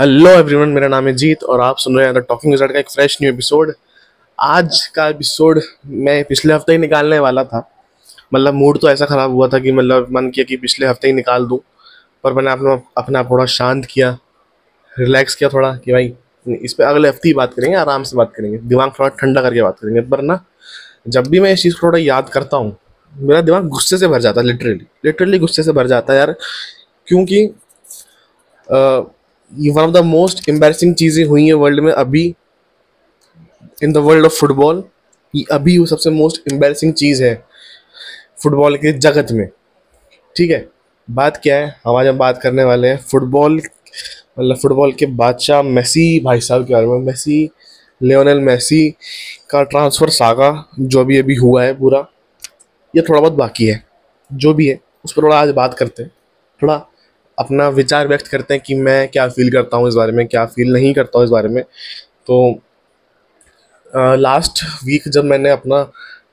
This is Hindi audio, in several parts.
हेलो एवरीवन मेरा नाम है जीत और आप सुन रहे हैं द टॉकिंग विजार्ड का एक फ्रेश न्यू एपिसोड आज का एपिसोड मैं पिछले हफ़्ते ही निकालने वाला था। मतलब मूड तो ऐसा ख़राब हुआ था कि मतलब मन किया कि पिछले हफ़्ते ही निकाल दूँ, पर मैंने अपना, अपने थोड़ा शांत किया रिलैक्स किया थोड़ा कि भाई, इस पर अगले हफ़्ते ही बात करेंगे, आराम से बात करेंगे। दिमाग थोड़ा ठंडा करके बात करेंगे, पर ना, जब भी मैं इस चीज़ को थोड़ा याद करता हूँ, मेरा दिमाग गुस्से से भर जाता है लिटरली लिटरली गुस्से से भर जाता है यार, क्योंकि ये one of the most embarrassing चीज़ें हुई हैं वर्ल्ड में अभी in the world of football ये अभी वो सबसे मोस्ट एम्बेरसिंग चीज़ है फुटबॉल के जगत में। ठीक है? बात क्या है? हम आज हम बात करने वाले हैं फुटबॉल मतलब फुटबॉल के बादशाह मेसी भाई साहब के बारे में। मेसी लियोनेल मेसी का ट्रांसफ़र सागा जो अभी अभी हुआ है पूरा, ये थोड़ा बहुत बाकी है। जो भी है, उस पर थोड़ा आज बात करते हैं। थोड़ा अपना विचार व्यक्त करते हैं कि मैं क्या फील करता हूँ इस बारे में, क्या फील नहीं करता हूँ इस बारे में। तो लास्ट वीक जब मैंने अपना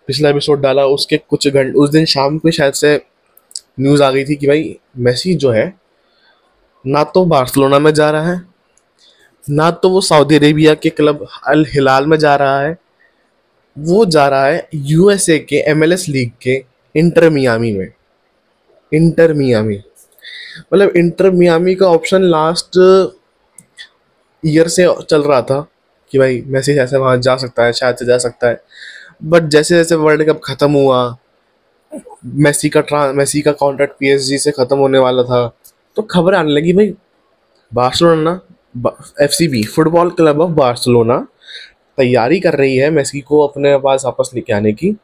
पिछला एपिसोड डाला, उसके कुछ घंटे, उस दिन शाम को शायद से न्यूज़ आ गई थी कि भाई मेसी जो है, ना तो बार्सिलोना में जा रहा है, ना तो वो सऊदी अरेबिया के क्लब अल हिलाल में जा रहा है, वो जा रहा है यूएसए के एमएलएस लीग के इंटर मियामी में। इंटर मियामी मतलब इंटर मियामी का ऑप्शन लास्ट ईयर से चल रहा था कि भाई मैसी ऐसे वहाँ जा सकता है, शायद से जा सकता है। बट जैसे जैसे वर्ल्ड कप ख़त्म हुआ मेसी का ट्रां मेसी का कॉन्ट्रैक्ट पीएसजी से ख़त्म होने वाला था तो खबर आने लगी, भाई, Barcelona F C B football club of Barcelona तैयारी कर रही है मेसी को अपने पास वापस लेके आने की।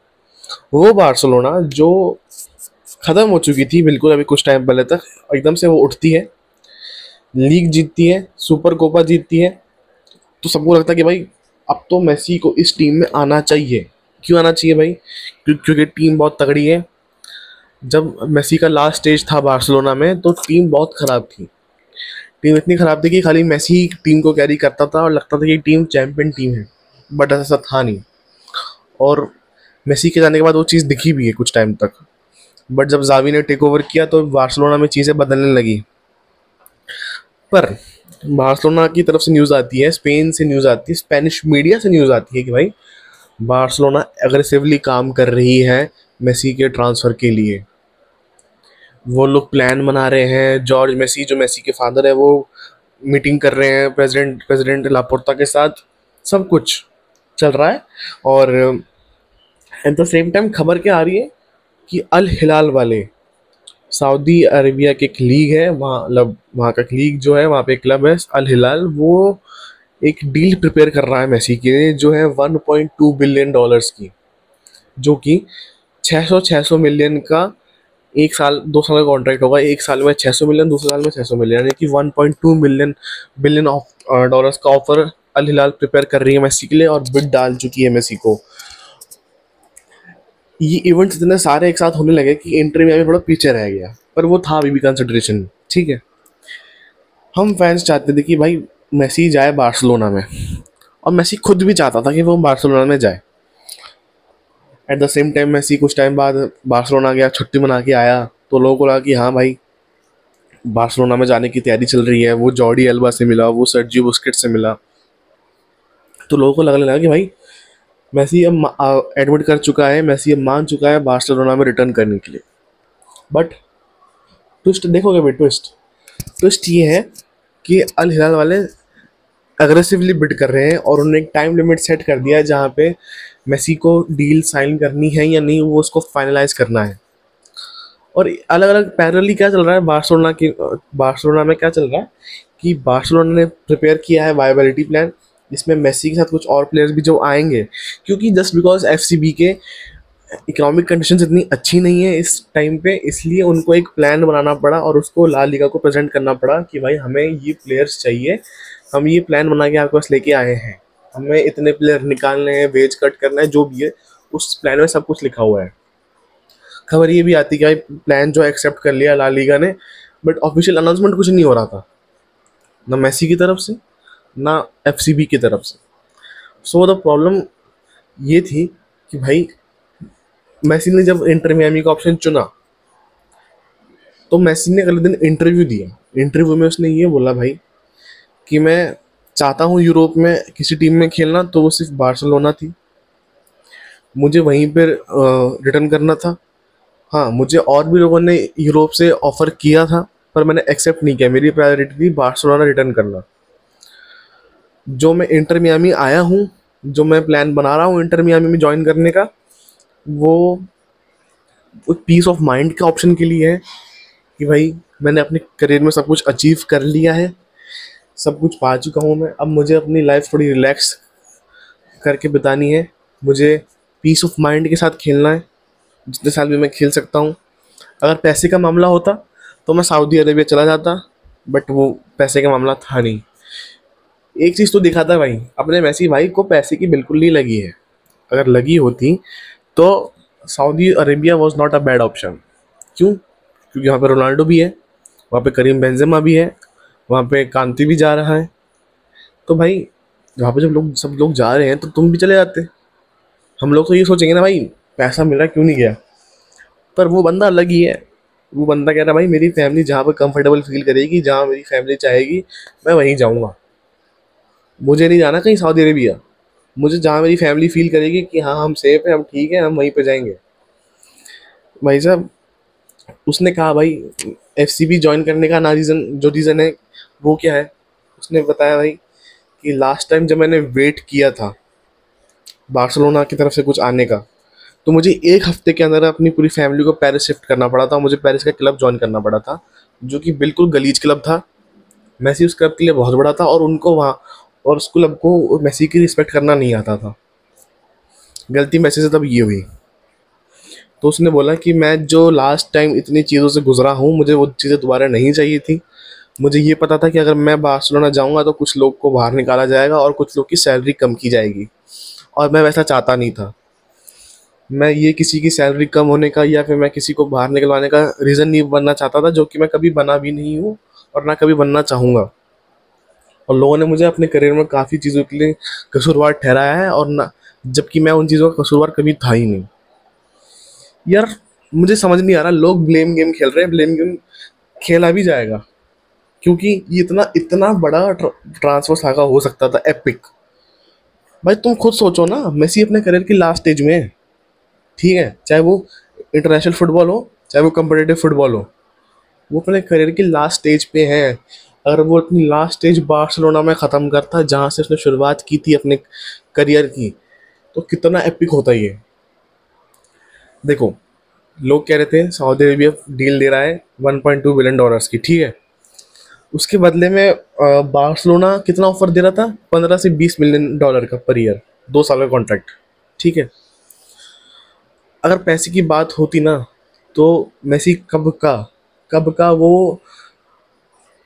वो बार्सिलोना जो ख़त्म हो चुकी थी बिल्कुल अभी कुछ टाइम पहले तक। एकदम से वो उठती है, लीग जीतती है सुपर कोपा जीतती है। तो सबको लगता है कि भाई, अब तो मेसी को इस टीम में आना चाहिए। क्यों आना चाहिए भाई? क्योंकि टीम बहुत तगड़ी है। जब मेसी का लास्ट स्टेज था बार्सिलोना में तो टीम बहुत ख़राब थी। टीम इतनी ख़राब थी कि खाली मेसी टीम को कैरी करता था और लगता था कि टीम चैम्पियन टीम है। बट ऐसा था नहीं। और मेसी के जाने के बाद वो चीज़ दिखी भी है कुछ टाइम तक। बट जब जावी ने टेक ओवर किया तो बार्सिलोना में चीज़ें बदलने लगी। पर बार्सिलोना की तरफ़ से न्यूज़ आती है स्पेन से न्यूज़ आती है स्पेनिश मीडिया से न्यूज़ आती है कि भाई बार्सिलोना एग्रेसिवली काम कर रही है मेसी के ट्रांसफ़र के लिए। वो लोग प्लान बना रहे हैं जॉर्ज मेसी जो मेसी के फादर है, वो मीटिंग कर रहे हैं प्रेसिडेंट प्रेसिडेंट लापोर्ता के साथ। सब कुछ चल रहा है और एट द सेम टाइम खबर क्या आ रही है? कि अल हिलाल वाले, सऊदी अरबिया की एक लीग है, वहाँ मतलब वहाँ का लीग जो है, वहाँ पे क्लब है, अल हिलाल, वो एक डील प्रिपेयर कर रहा है मेसी के लिए, जो है 1.2 बिलियन डॉलर्स की, जो कि 600 600 मिलियन का एक साल, दो साल का कॉन्ट्रैक्ट होगा, एक साल में 600 मिलियन दूसरे साल में 600 मिलियन, यानी कि 1.2 मिलियन बिलियन ऑफ़ डॉलर्स का ऑफ़र अल हिलाल प्रिपेयर कर रही है मेसी के लिए और बिड डाल चुकी है मेसी को। ये इवेंट्स इतने सारे एक साथ होने लगे कि एंट्री में अभी थोड़ा पीछे रह गया। पर वो था अभी भी कंसिड्रेशन ठीक है? हम फैंस चाहते थे कि भाई मेसी जाए बार्सिलोना में। और मेसी खुद भी चाहता था कि वो बार्सिलोना में जाए। At the same time Messi कुछ टाइम बाद बार्सिलोना गया, छुट्टी मना के आया। तो लोगों को लगा कि हाँ भाई, बार्सिलोना में जाने की तैयारी चल रही है। वो जॉर्डी एल्बा से मिला, वो सर्जी बुस्किट से मिला। तो लोगों को लगने लगा कि भाई मेसी अब एडमिट कर चुका है, मैसी अब मान चुका है बार्सिलोना में रिटर्न करने के लिए। बट ट्विस्ट देखोगे भाई ट्विस्ट ट्विस्ट ये है कि अल हिलाल वाले अग्रेसिवली बिड कर रहे हैं और उन्होंने एक टाइम लिमिट सेट कर दिया है जहाँ पे मेसी को डील साइन करनी है या नहीं, वो उसको फाइनलाइज करना है। और अलग अलग पैरली क्या चल रहा है बार्सिलोना की, बार्सिलोना में क्या चल रहा है कि बार्सिलोना ने प्रिपेयर किया है वाइबिलिटी प्लान जिसमें मेसी के साथ कुछ और प्लेयर्स भी जो आएँगे, क्योंकि जस्ट बिकॉज़ एफसीबी के इकोनॉमिक कंडीशन इतनी अच्छी नहीं है इस टाइम पे, इसलिए उनको एक प्लान बनाना पड़ा और उसको लाल लीगा को प्रेजेंट करना पड़ा कि भाई हमें ये प्लेयर्स चाहिए। हम ये प्लान बना के आपके पास लेके आए हैं। हमें इतने प्लेयर निकालने हैं वेज कट करना है, जो भी है, उस प्लान में सब कुछ लिखा हुआ है। खबर ये भी आती कि भाई प्लान जो एक्सेप्ट कर लिया लाल लीगा ने बट ऑफिशियल अनाउंसमेंट कुछ नहीं हो रहा था। ना मैसी की तरफ़ से ना एफसीबी की तरफ़ से। सो द प्रॉब्लम ये थी कि भाई मैसी ने जब इंटर मियामी का ऑप्शन चुना तो मैसी ने अगले दिन इंटरव्यू दिया। इंटरव्यू में उसने ये बोला भाई कि मैं चाहता हूँ यूरोप में किसी टीम में खेलना तो वो सिर्फ़ बार्सिलोना थी। मुझे वहीं पर रिटर्न करना था। हाँ मुझे और भी लोगों ने यूरोप से ऑफ़र किया था, पर मैंने एक्सेप्ट नहीं किया। मेरी प्रायोरिटी थी बार्सिलोना रिटर्न करना। जो मैं इंटर मियामी आया हूँ, जो मैं प्लान बना रहा हूँ इंटर मियामी में ज्वाइन करने का, वो एक पीस ऑफ़ माइंड के ऑप्शन के लिए है कि भाई मैंने अपने करियर में सब कुछ अचीव कर लिया है, सब कुछ पा चुका हूँ मैं। अब मुझे अपनी लाइफ थोड़ी रिलैक्स करके बितानी है। मुझे पीस ऑफ़ माइंड के साथ खेलना है, जितने साल भी मैं खेल सकता हूँ। अगर पैसे का मामला होता तो मैं सऊदी अरेबिया चला जाता बट वो पैसे का मामला था नहीं। एक चीज़ तो दिखा था भाई, अपने मैसी भाई को पैसे की बिल्कुल नहीं लगी है। अगर लगी होती तो Saudi Arabia was not a bad option क्यों? क्योंकि वहाँ पे रोनाल्डो भी है, वहाँ पे करीम बेंजेमा भी है, वहाँ पे कांति भी जा रहा है। तो भाई, वहाँ पे जब लोग, सब लोग जा रहे हैं तो तुम भी चले जाते। हम लोग तो ये सोचेंगे ना भाई, पैसा मिल क्यों नहीं गया? पर वो बंदा अलग ही है। वो बंदा कह रहा भाई, मेरी फैमिली जहाँ पर कंफर्टेबल फील करेगी, जहाँ मेरी फैमिली चाहेगी, मैं वहीं जाऊँगा। मुझे नहीं जाना कहीं सऊदी अरेबिया मुझे जहाँ मेरी फैमिली फील करेगी कि हाँ हम सेफ़ हैं, हम ठीक हैं, हम वहीं पर जाएँगे। भाई साहब, उसने कहा, भाई एफ़ सी बी ज्वाइन करने का ना रीज़न जो रीज़न है, वो क्या है? उसने बताया, भाई, कि लास्ट टाइम जब मैंने वेट किया था, बार्सिलोना की तरफ़ से कुछ आने का तो मुझे एक हफ़्ते के अंदर अपनी पूरी फैमिली को पेरिस शिफ्ट करना पड़ा था मुझे पेरिस का क्लब ज्वाइन करना पड़ा था, जो कि बिल्कुल गलीज क्लब था। मैसी उस क्लब के लिए बहुत बड़ा था और उनको वहाँ और उस क्लब को मैसी की रिस्पेक्ट करना नहीं आता था। गलती मैसी से तब ये हुई। तो उसने बोला कि मैं जो लास्ट टाइम इतनी चीज़ों से गुजरा हूँ, मुझे वो चीज़ें दोबारा नहीं चाहिए थी। मुझे ये पता था कि अगर मैं बार्सिलोना जाऊँगा तो कुछ लोग को बाहर निकाला जाएगा और कुछ लोग की सैलरी कम की जाएगी। और मैं वैसा चाहता नहीं था। मैं ये किसी की सैलरी कम होने का या फिर मैं किसी को बाहर निकलवाने का रीज़न नहीं बनना चाहता था, जो कि मैं कभी बना भी नहीं हूँ और ना कभी बनना चाहूँगा। और लोगों ने मुझे अपने करियर में काफ़ी चीज़ों के लिए कसूरवार ठहराया है और ना, जबकि मैं उन चीज़ों का कसूरवार कभी था ही नहीं। यार, मुझे समझ नहीं आ रहा, लोग ब्लेम गेम खेल रहे हैं ब्लेम गेम खेला भी जाएगा, क्योंकि ये इतना इतना बड़ा ट्रांसफ़र सागा हो सकता था एपिक भाई, तुम खुद सोचो ना, मेसी अपने करियर की लास्ट स्टेज में है, ठीक है, चाहे वो इंटरनेशनल फुटबॉल हो, चाहे वो कम्पिटेटिव फुटबॉल हो, वो अपने करियर की लास्ट स्टेज पे है अगर वो अपनी लास्ट स्टेज बार्सिलोना में ख़त्म करता, जहाँ से उसने शुरुआत की थी अपने करियर की। तो कितना एपिक होता ये। देखो, लोग कह रहे थे सऊदी अरेबिया डील दे रहा है 1.2 बिलियन डॉलर्स की, ठीक है? उसके बदले में बार्सिलोना कितना ऑफ़र दे रहा था? पंद्रह से बीस मिलियन डॉलर का पर ईयर दो साल का कॉन्ट्रैक्ट ठीक है? अगर पैसे की बात होती ना तो मेसी कब का कब का वो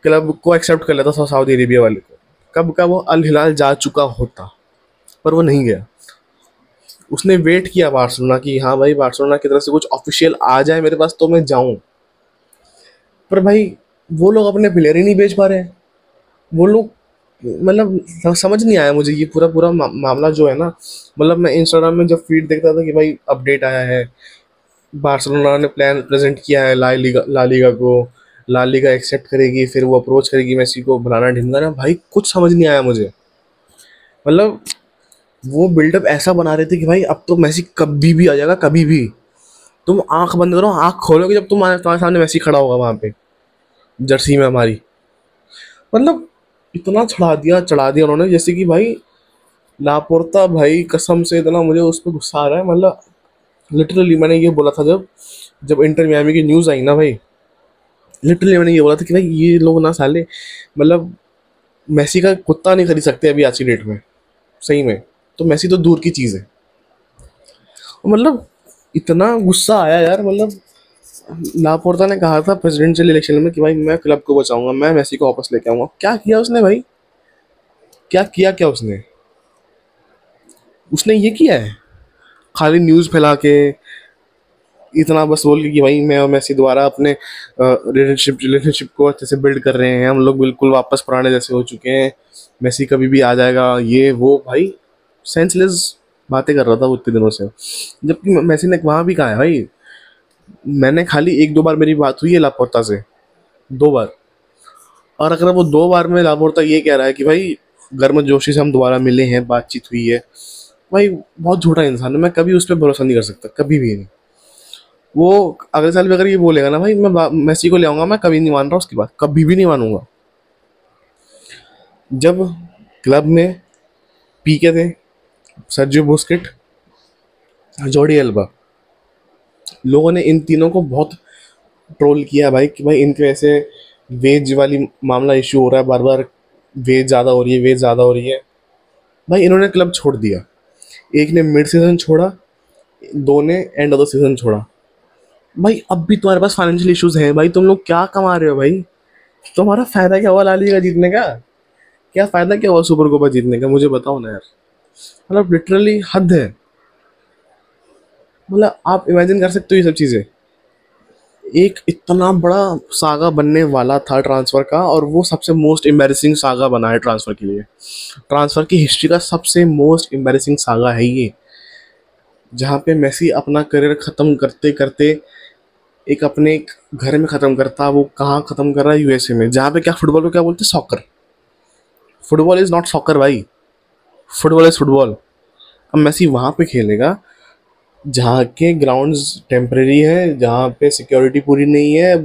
क्लब को एक्सेप्ट कर लेता था सऊदी अरेबिया वाले को। कब का वो अल हिलाल जा चुका होता पर वो नहीं गया। उसने वेट किया बार्सिलोना की हाँ भाई बार्सिलोना की तरफ़ से कुछ ऑफिशियल आ जाए मेरे पास तो मैं जाऊँ। पर भाई वो लोग अपने प्लेयर ही नहीं बेच पा रहे वो लोग मतलब समझ नहीं आया मुझे ये पूरा पूरा मा, मामला जो है ना मतलब मैं इंस्टाग्राम में जब फ़ीड देखता था कि भाई अपडेट आया है बार्सिलोना ने प्लान प्रेजेंट किया है ला लीगा ला लीगा को ला लीगा एक्सेप्ट करेगी, फिर वो अप्रोच करेगी मेसी को बुलाना ढिमकाना भाई, कुछ समझ नहीं आया मुझे। मतलब वो बिल्डअप ऐसा बना रहे थे कि भाई, अब तो मैसी कभी भी आ जाएगा, कभी भी। तुम आँख बंद करो, आँख खोलोगे जब तुम तुम्हारे सामने मैसी खड़ा होगा वहाँ पे। जर्सी में हमारी। मतलब इतना चढ़ा दिया चढ़ा दिया उन्होंने, जैसे कि भाई लापोरता भाई, कसम से इतना मुझे उस पर गुस्सा आ रहा है। मतलब लिटरली मैंने ये बोला था जब जब इंटर मियामी की न्यूज़ आई ना भाई लिटरली मैंने ये बोला था कि भाई ये लोग ना साले मतलब मैसी का कुत्ता नहीं खरीद सकते अभी आज की डेट में। सही में। तो मैसी तो दूर की चीज़ है। मतलब इतना गुस्सा आया यार मतलब लापोर्ता ने कहा था प्रेसिडेंशियल इलेक्शन में कि भाई मैं क्लब को बचाऊँगा, मैं मैसी को वापस लेके आऊँगा। क्या किया उसने भाई? क्या किया क्या उसने? उसने ये किया है? खाली न्यूज़ फैला के इतना बस बोल के कि भाई मैं और मैसी दोबारा अपने रिलेशनशिप रिलेशनशिप को अच्छे से बिल्ड कर रहे हैं। हम लोग बिल्कुल वापस पुराने जैसे हो चुके हैं। मैसी कभी भी आ जाएगा। ये, वो, भाई सेंसलेस बातें कर रहा था वो इतने दिनों से। जबकि मैसी ने वहाँ भी कहा है, भाई, मैंने खाली एक दो बार मेरी बात हुई है लापता से। दो बार। और अगर वो दो बार में लापोर्ता ये कह रहा है कि भाई गर्म जोशी से हम दोबारा मिले हैं, बातचीत हुई है। भाई, बहुत झूठा इंसान है। मैं कभी उस पर भरोसा नहीं कर सकता। कभी भी नहीं। वो अगले साल भी अगर ये बोलेगा ना, भाई, मैं मेसी को ले आऊँगा, मैं कभी नहीं मान रहा उसकी बात कभी भी नहीं मानूँगा। जब क्लब में पी के थे, सर्जियो बुस्किट जॉडी एल्बा लोगों ने इन तीनों को बहुत ट्रोल किया भाई, कि भाई इनके वैसे वेज वाली मामला इशू हो रहा है बार बार वेज ज़्यादा हो रही है, वेज ज़्यादा हो रही है। भाई, इन्होंने क्लब छोड़ दिया। एक ने मिड सीज़न छोड़ा, दो ने एंड ऑफ़ द सीज़न छोड़ा। भाई अब भी तुम्हारे पास फाइनेंशियल इश्यूज़ हैं भाई, तुम लोग क्या कमा रहे हो भाई? तुम्हारा फ़ायदा क्या हुआ ला लीगा जीतने का? क्या फ़ायदा क्या हुआ सुपर कोपा जीतने का? मुझे बताओ ना यार। मतलब लिटरली हद है। मतलब आप इमेजिन कर सकते हो ये सब चीज़ें। एक इतना बड़ा सागा बनने वाला था ट्रांसफ़र का और वो सबसे मोस्ट एम्बेरसिंग सागा बना है ट्रांसफ़र के लिए। ट्रांसफ़र की हिस्ट्री का सबसे मोस्ट एम्बेरसिंग सागा है ये। जहाँ पे मेसी अपना करियर ख़त्म करते करते एक अपने एक घर में ख़त्म करता, वो कहाँ ख़त्म कर रहा है यूएसए में? जहाँ पे क्या फुटबॉल को क्या बोलते हैं? Soccer football is not soccer भाई। फुटबॉल इज़ फुटबॉल अब मेसी वहाँ पे खेलेगा, जहाँ के ग्राउंड्स टेम्प्रेरी है, जहाँ पे सिक्योरिटी पूरी नहीं है।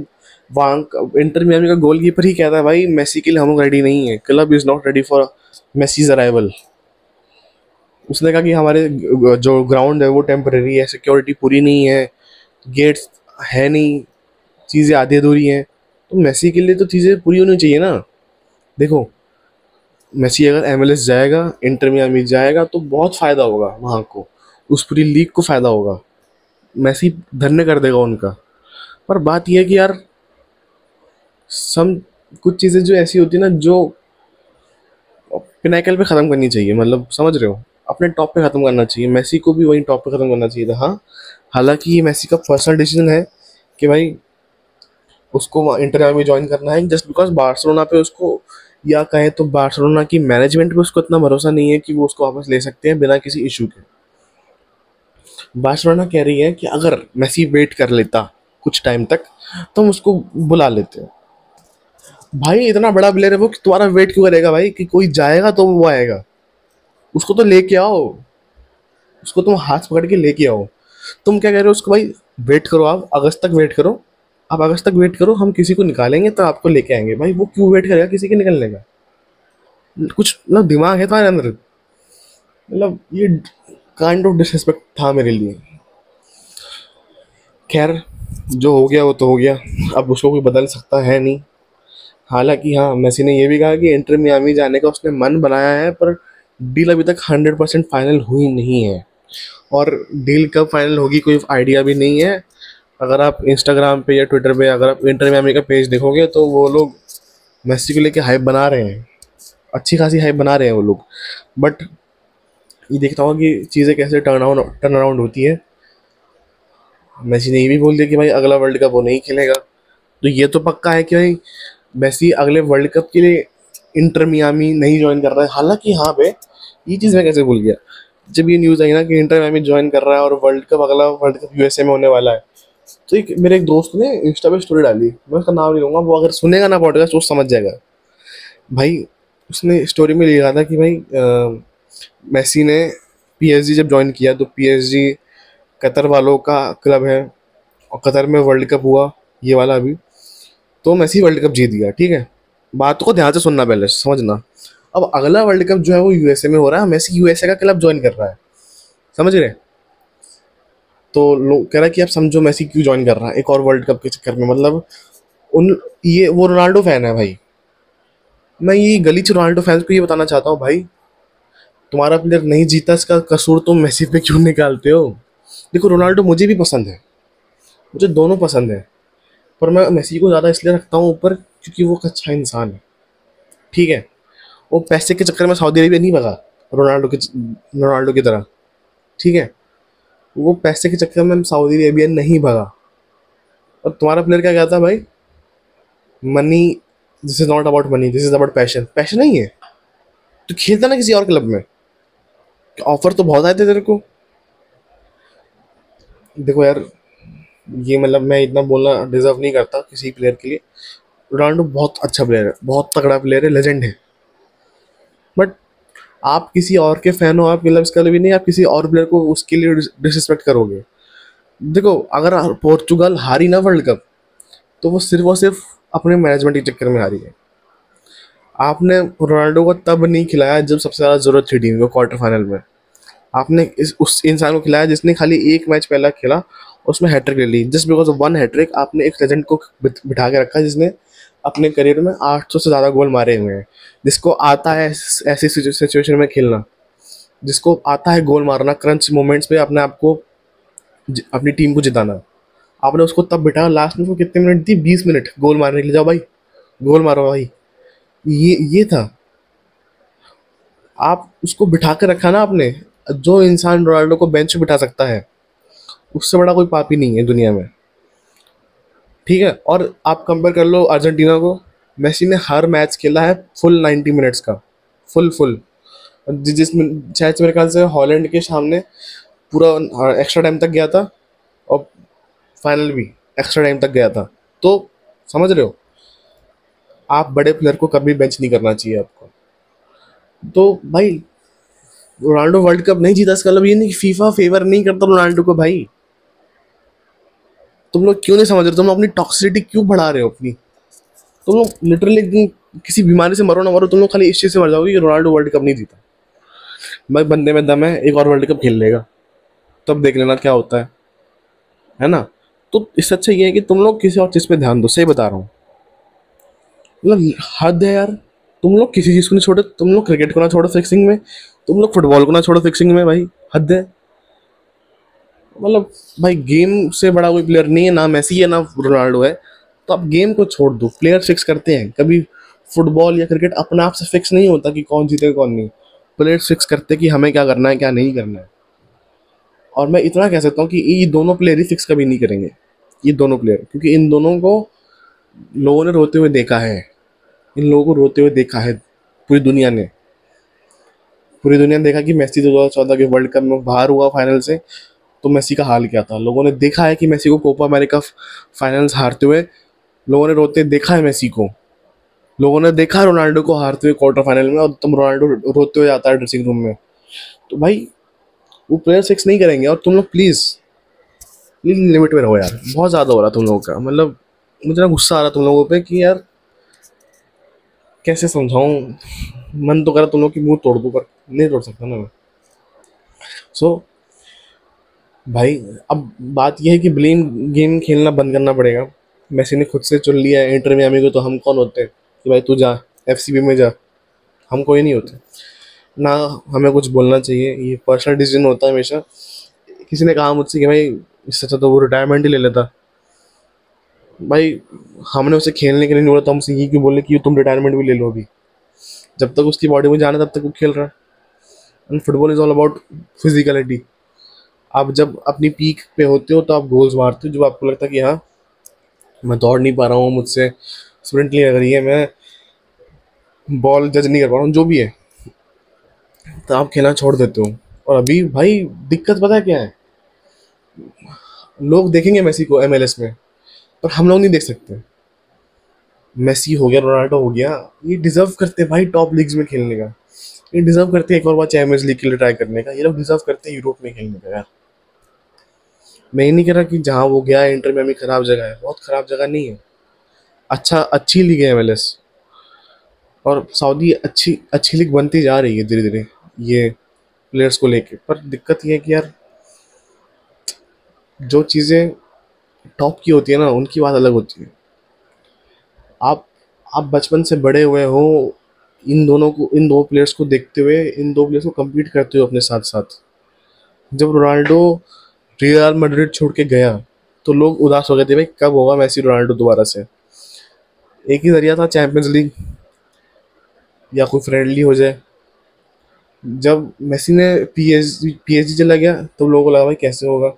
वहाँ इंटर मियामी का गोल कीपर ही कहता है, भाई मेसी के लिए हम लोग रेडी नहीं है। Club is not ready for Messi's arrival उसने कहा कि हमारे, जो ग्राउंड है, वो टेम्प्रेरी है सिक्योरिटी पूरी नहीं है। गेट्स है नहीं, चीज़ें आधी अधूरी हैं तो मेसी के लिए तो चीज़ें पूरी होनी चाहिए ना। देखो, मेसी अगर एमएलएस जाएगा, इंटर मियामी जाएगा तो बहुत फ़ायदा होगा वहाँ को, उस पूरी लीग को फ़ायदा होगा। मैसी धन्य कर देगा उनका। पर बात यह है कि यार, सम, कुछ चीज़ें जो ऐसी होती ना, जो पिनाइकल पे ख़त्म करनी चाहिए मतलब समझ रहे हो? अपने टॉप पे ख़त्म करना चाहिए, मैसी को भी वही टॉप पे ख़त्म करना चाहिए था हाँ। हालाँकि ये मैसी का पर्सनल डिसीज़न है कि भाई, उसको इंटर में ज्वाइन करना है जस्ट बिकॉज़ बार्सलोना पे उसको या कहें तो बार्सलोना की मैनेजमेंट पे उसको इतना भरोसा नहीं है कि वो उसको वापस ले सकते हैं बिना किसी इशू के। बार्सिलोना कह रही है कि अगर मेसी वेट कर लेता कुछ टाइम तक तो हम उसको बुला लेते हैं। भाई, इतना बड़ा प्लेयर है वो तुम्हारा वेट क्यों करेगा भाई? कि कोई जाएगा तो वो आएगा। उसको तो लेके आओ। उसको तुम हाथ पकड़ के लेके आओ। तुम क्या कह रहे हो उसको, भाई वेट करो आप, अगस्त तक वेट करो। आप अगस्त तक वेट करो, हम किसी को निकालेंगे तो आपको लेके आएँगे। भाई, वो क्यों वेट करेगा? किसी के निकलने का। कुछ मतलब दिमाग है तुम्हारे अंदर? मतलब ये काइंड ऑफ़ डिसरिस्पेक्ट था मेरे लिए। खैर, जो हो गया, वो तो हो गया। अब उसको कोई बदल सकता है नहीं। हालाँकि हाँ मेसी ने ये भी कहा कि इंटर मियामी जाने का उसने मन बनाया है, पर डील अभी तक हंड्रेड परसेंट फाइनल हुई नहीं है। और डील कब फाइनल होगी कोई आइडिया भी नहीं है। अगर आप इंस्टाग्राम पे या ट्विटर पे, अगर आप इंटर मियामी का पेज देखोगे तो वो लोग मेसी को लेके हाइप बना रहे हैं। अच्छी खासी हाइप बना रहे हैं वो लोग। बट ये देखता हूँ कि चीज़ें कैसे टर्न आउट टर्न अराउंड होती है। मैसी ने ये भी बोल दिया कि भाई अगला वर्ल्ड कप वो नहीं खेलेगा। तो ये तो पक्का है कि भाई मैसी अगले वर्ल्ड कप के लिए इंटर मियामी नहीं ज्वाइन कर रहा है। हालाँकि यहाँ पे ये चीज़ मैं कैसे भूल गया? जब ये न्यूज़ आई ना कि इंटर मियामी ज्वाइन कर रहा है और वर्ल्ड कप अगला वर्ल्ड कप यूएसए में होने वाला है। तो एक मेरे एक दोस्त ने इंस्टा पे स्टोरी डाली। मैं उसका नाम नहीं लूँगा वो अगर सुनेगा ना पॉडकास्ट तो समझ जाएगा। भाई उसने स्टोरी में लिखा था कि भाई आ, मेसी ने पीएसजी जब ज्वाइन किया तो पीएसजी कतर वालों का क्लब है और कतर में वर्ल्ड कप हुआ ये वाला अभी। तो मैसी वर्ल्ड कप जीत गया ठीक है? बात को ध्यान से सुनना पहले समझना। अब अगला वर्ल्ड कप जो है वो यूएसए में हो रहा है। मेसी यूएसए का क्लब ज्वाइन कर रहा है। समझ रहे तो लोग कह रहा है कि आप समझो मेसी क्यों ज्वाइन कर रहा है एक और वर्ल्ड कप के चक्कर में। मतलब उन, ये, वो रोनाल्डो फ़ैन है भाई। मैं ये गली रोनाल्डो फैंस को ये बताना चाहता हूँ, भाई, तुम्हारा प्लेयर नहीं जीता, इसका कसूर तुम मैसी पे क्यों निकालते हो? देखो रोनाल्डो मुझे भी पसंद है। मुझे दोनों पसंद है। पर मैं मैसी को ज़्यादा इसलिए रखता हूँ ऊपर क्योंकि वो एक अच्छा इंसान है। ठीक है? वो पैसे के चक्कर में सऊदी अरेबिया नहीं भगा, रोनाल्डो के रोनाल्डो की तरह। ठीक है? वो पैसे के चक्कर में सऊदी अरेबिया नहीं भगा। और तुम्हारा प्लेयर क्या कहता भाई? Money this is not about money this is about passion passion नहीं है। तो खेलता ना किसी और क्लब में। ऑफ़र तो बहुत आए थे तेरे को। देखो यार, ये मतलब मैं इतना बोलना डिजर्व नहीं करता किसी प्लेयर के लिए। रोनाल्डो बहुत अच्छा प्लेयर है, बहुत तगड़ा प्लेयर है लेजेंड है। बट आप किसी और के फ़ैन हो, आप मतलब इसका भी नहीं, आप किसी और प्लेयर को उसके लिए डिसरिस्पेक्ट करोगे। देखो, अगर पोर्चुगल हारी ना वर्ल्ड कप तो वो सिर्फ़ और सिर्फ़ अपने मैनेजमेंट के चक्कर में हारी है। आपने रोनाल्डो को तब नहीं खिलाया जब सबसे ज़्यादा ज़रूरत थी टीम को क्वार्टर फाइनल में। आपने इस, उस इंसान को खिलाया जिसने खाली एक मैच पहला खेला, उसमें हैट्रिक ले ली। Just because of one hattrick आपने एक लेजेंड को बिठा के रखा जिसने अपने करियर में 800 से ज़्यादा गोल मारे हुए हैं। जिसको आता है ऐसी सिचुएशन में खेलना। जिसको आता है गोल मारना क्रंच मोमेंट्स पे अपने आप को अपनी टीम को जिताना। आपने उसको तब बिठाया लास्ट में उसको कितने मिनट दी? बीस मिनट गोल मारने के लिए जाओ भाई। गोल मारो भाई। ये ये था। आप उसको बिठा कर रखा ना आपने, जो इंसान रोनाल्डो को बेंच पे बिठा सकता है, उससे बड़ा कोई पाप ही नहीं है दुनिया में। ठीक है? और आप कंपेयर कर लो अर्जेंटीना को। मेसी ने हर मैच खेला है फुल नाइन्टी मिनट्स का। फुल फुल जिसमें शायद मेरे ख्याल से हॉलैंड के सामने पूरा एक्स्ट्रा टाइम तक गया था और फाइनल भी एक्स्ट्रा टाइम तक गया था। तो समझ रहे हो? आप बड़े प्लेयर को कभी बेंच नहीं करना चाहिए आपको। तो भाई, रोनाल्डो वर्ल्ड कप नहीं जीता इसका मतलब ये नहीं कि फीफा फेवर नहीं करता रोनाल्डो को भाई। तुम लोग क्यों नहीं समझ रहे? तुम लोग अपनी टॉक्सिसिटी क्यों बढ़ा रहे हो अपनी? तुम लोग लिटरली किसी बीमारी से मरो ना मरो, तुम लोग खाली इस चीज़ से मर जाओगे कि रोनाल्डो वर्ल्ड कप नहीं जीता। भाई बंदे में दम है, एक और वर्ल्ड कप खेल लेगा। तब देख लेना क्या होता है। है ना? तो इससे अच्छा ये है कि तुम लोग किसी और चीज़ पे ध्यान दो, सही बता रहा हूँ। मतलब हद है यार। तुम लोग किसी चीज़ को नहीं छोड़ो, तुम लोग क्रिकेट को ना छोड़ो फिक्सिंग में, तुम लोग फुटबॉल को ना छोड़ो फिक्सिंग में भाई। हद है। मतलब भाई गेम से बड़ा कोई प्लेयर नहीं है, ना मैसी है, ना रोनाल्डो है। तो आप गेम को छोड़ दो प्लेयर फिक्स करते हैं। कभी फुटबॉल या क्रिकेट अपने आप से फिक्स नहीं होता कि कौन जीते, कौन नहीं। प्लेयर फिक्स करते कि हमें क्या करना है, क्या नहीं करना है। और मैं इतना कह सकता हूँ कि ये दोनों प्लेयर ही फिक्स कभी नहीं करेंगे। ये दोनों प्लेयर क्योंकि इन दोनों को लोगों ने रोते हुए देखा है। इन लोगों को रोते हुए देखा है पूरी दुनिया ने। पूरी दुनिया ने देखा कि मेसी दो हज़ार चौदह के वर्ल्ड कप में बाहर हुआ फाइनल से। तो मेसी का हाल क्या था? लोगों ने देखा है कि मेसी को कोपा अमेरिका फाइनल्स हारते हुए लोगों ने रोते देखा है मेसी को। लोगों ने देखा रोनाल्डो को हारते हुए क्वार्टर फाइनल में और तुम रोनाल्डो रोते हुए आता है ड्रेसिंग रूम में। तो भाई वो प्लेयर फिक्स नहीं करेंगे और तुम लोग प्लीज़ प्लीज़ लिमिट में रहो यार। बहुत ज़्यादा हो रहा तुम लोगों का। मतलब मुझे ना गुस्सा आ रहा तुम लोगों पे कि यार कैसे समझाऊँ? मन तो करा तुम लोग की मुँह तोड़ दूँ पर नहीं तोड़ सकता ना मैं। सो so, भाई, अब बात यह है कि ब्लेम गेम खेलना बंद करना पड़ेगा। मैसी ने खुद से चुन लिया है इंटर में को तो हम कौन होते हैं? कि भाई तू जा एफसीबी में जा। हम कोई नहीं होते। ना हमें कुछ बोलना चाहिए। ये पर्सनल डिसीज़न होता है हमेशा। किसी ने कहा मुझसे कि भाई, इससे अच्छा तो वो रिटायरमेंट ही ले लेता। भाई, हमने उसे खेलने के लिए नहीं बोला तो हमसे ये क्यों बोले कि तुम रिटायरमेंट भी ले लो अभी? जब तक उसकी बॉडी में जाना तब तक वो खेल रहा है। And football is all about physicality आप जब अपनी पीक पे होते हो तो आप गोल्स मारते हो, जब आपको लगता है कि हाँ मैं दौड़ नहीं पा रहा हूँ मुझसे। स्प्रिंट नहीं लग रही है मैं बॉल जज नहीं कर पा रहा हूँ, जो भी है तो आप खेलना छोड़ देते हो। और अभी भाई, दिक्कत पता है क्या है? लोग देखेंगे मेसी को एमएलएस में, पर हम लोग नहीं देख सकते। मेसी हो गया, रोनाल्डो हो गया, ये डिजर्व करते हैं भाई टॉप लीग्स में खेलने का। ये डिजर्व करते हैं एक और बार चैम्पियंस लीग के लिए ट्राई करने का। ये लोग डिजर्व करते हैं यूरोप में खेलने का, यार। मैं ये नहीं कह रहा कि जहाँ वो गया, इंटर में अभी ख़राब जगह है। बहुत ख़राब जगह नहीं है। अच्छा अच्छी लीग है एम और सऊदी अच्छी अच्छी लीग बनती जा रही है धीरे धीरे ये प्लेयर्स को लेके। पर दिक्कत ये है कि यार, जो चीज़ें टॉप की होती है ना, उनकी बात अलग होती है। आप आप बचपन से बड़े हुए हो, इन दोनों को, इन दो प्लेयर्स को देखते हुए, इन दो प्लेयर्स को कम्पीट करते हुए अपने साथ साथ जब रोनाल्डो रियल मैड्रिड छोड़ के गया तो लोग उदास हो गए थे, भाई, कब होगा मैसी रोनाल्डो दोबारा से? एक ही ज़रिया था चैंपियंस लीग या कोई फ्रेंडली हो जाए। जब मेसी ने पी एच पी एच चला गया तो लोगों को लगा, भाई, कैसे होगा?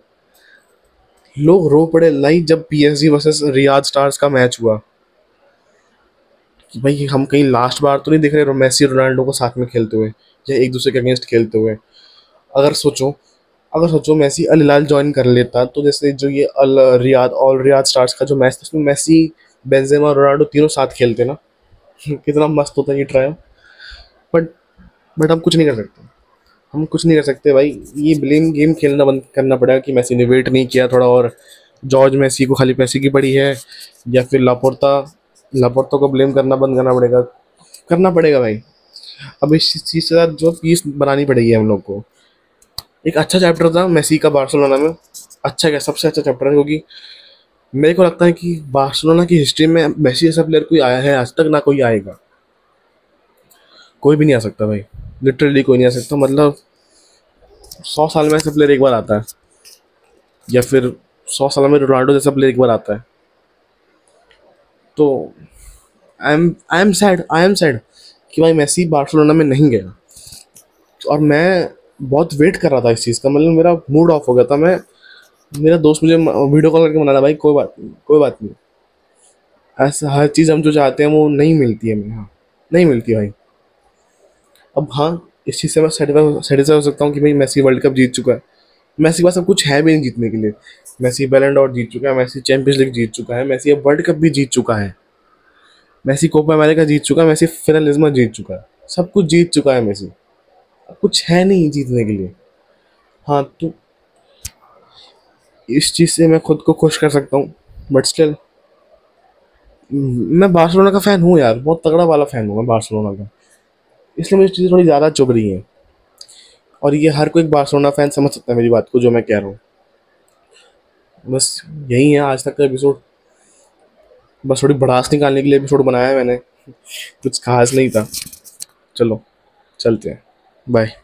लोग रो पड़े लाइक जब P H D versus Riyadh stars का मैच हुआ, कि भाई, हम कहीं लास्ट बार तो नहीं देख रहे मेसी रोनाल्डो को साथ में खेलते हुए, या एक दूसरे के अगेंस्ट खेलते हुए। अगर सोचो अगर सोचो मैसी अल हिलाल ज्वाइन कर लेता तो जैसे जो ये Al Riyadh Al Riyadh stars का जो मैच था, उसमें मैसी, बेंजेमा, रोनाल्डो तीनों साथ खेलते ना। कितना मस्त होता है ये ट्रायल बट बट हम कुछ नहीं कर सकते। हम कुछ नहीं कर सकते भाई। ये ब्लेम गेम खेलना बंद करना पड़ेगा कि मैसी ने वेट नहीं किया थोड़ा और जॉर्ज मैसी को खाली पैसे की पड़ी है, या फिर लापोर्ता लापोर्ता को ब्लेम करना बंद करना पड़ेगा। करना पड़ेगा भाई। अब इस चीज़ के साथ जो पीस बनानी पड़ेगी हम लोग को। एक अच्छा चैप्टर था, मेसी का बार्सिलोना में। अच्छा क्या, सबसे अच्छा चैप्टर है, क्योंकि मेरे को लगता है कि बार्सिलोना की हिस्ट्री में मेसी ऐसा प्लेयर कोई आया है, आज तक ना कोई आएगा। कोई भी नहीं आ सकता भाई। लिटरली कोई नहीं आ सकता मतलब सौ साल में ऐसा प्लेयर एक बार आता है। या फिर सौ साल में रोनाल्डो जैसा प्लेयर एक बार आता है। तो I am I am sad I am sad कि भाई मेसी बार्सिलोना में नहीं गया। और मैं बहुत वेट कर रहा था इस चीज़ का। मतलब मेरा मूड ऑफ़ हो गया था। मैं, मेरा दोस्त मुझे वीडियो कॉल करके मना रहा, भाई, कोई बात नहीं, कोई बात नहीं। ऐसा हर चीज़ हम जो चाहते हैं वो नहीं मिलती है हमें हाँ। नहीं मिलती भाई। अब हाँ इस चीज़ से मैं सेटिस्फाई हो सकता हूँ कि भाई मैसी वर्ल्ड कप जीत चुका है। मैसी के पास सब कुछ है भी नहीं जीतने के लिए। मैसी बैलेंड और जीत चुका है मैसी चैंपियंस लीग जीत चुका है मैसी अब वर्ल्ड कप भी जीत चुका है। मैसी कोपा अमेरिका जीत चुका है मैसी फिनलिज्मा जीत चुका है। सब कुछ जीत चुका है मैसी अब कुछ है नहीं जीतने के लिए। हाँ तो इस चीज़ से मैं खुद को खुश कर सकता हूँ बट स्टिल मैं बार्सिलोना का फ़ैन हूँ यार, बहुत तगड़ा वाला फ़ैन हूँ मैं बार्सिलोना का। इसलिए मुझे चीज़ें थोड़ी ज़्यादा चुभ रही हैं। और ये हर कोई एक बार्सिलोना फ़ैन समझ सकता है मेरी बात को, जो मैं कह रहा हूँ। बस यही है आज तक का एपिसोड बस थोड़ी भड़ास निकालने के लिए एपिसोड बनाया है मैंने। कुछ खास नहीं था। चलो, चलते हैं। Bye.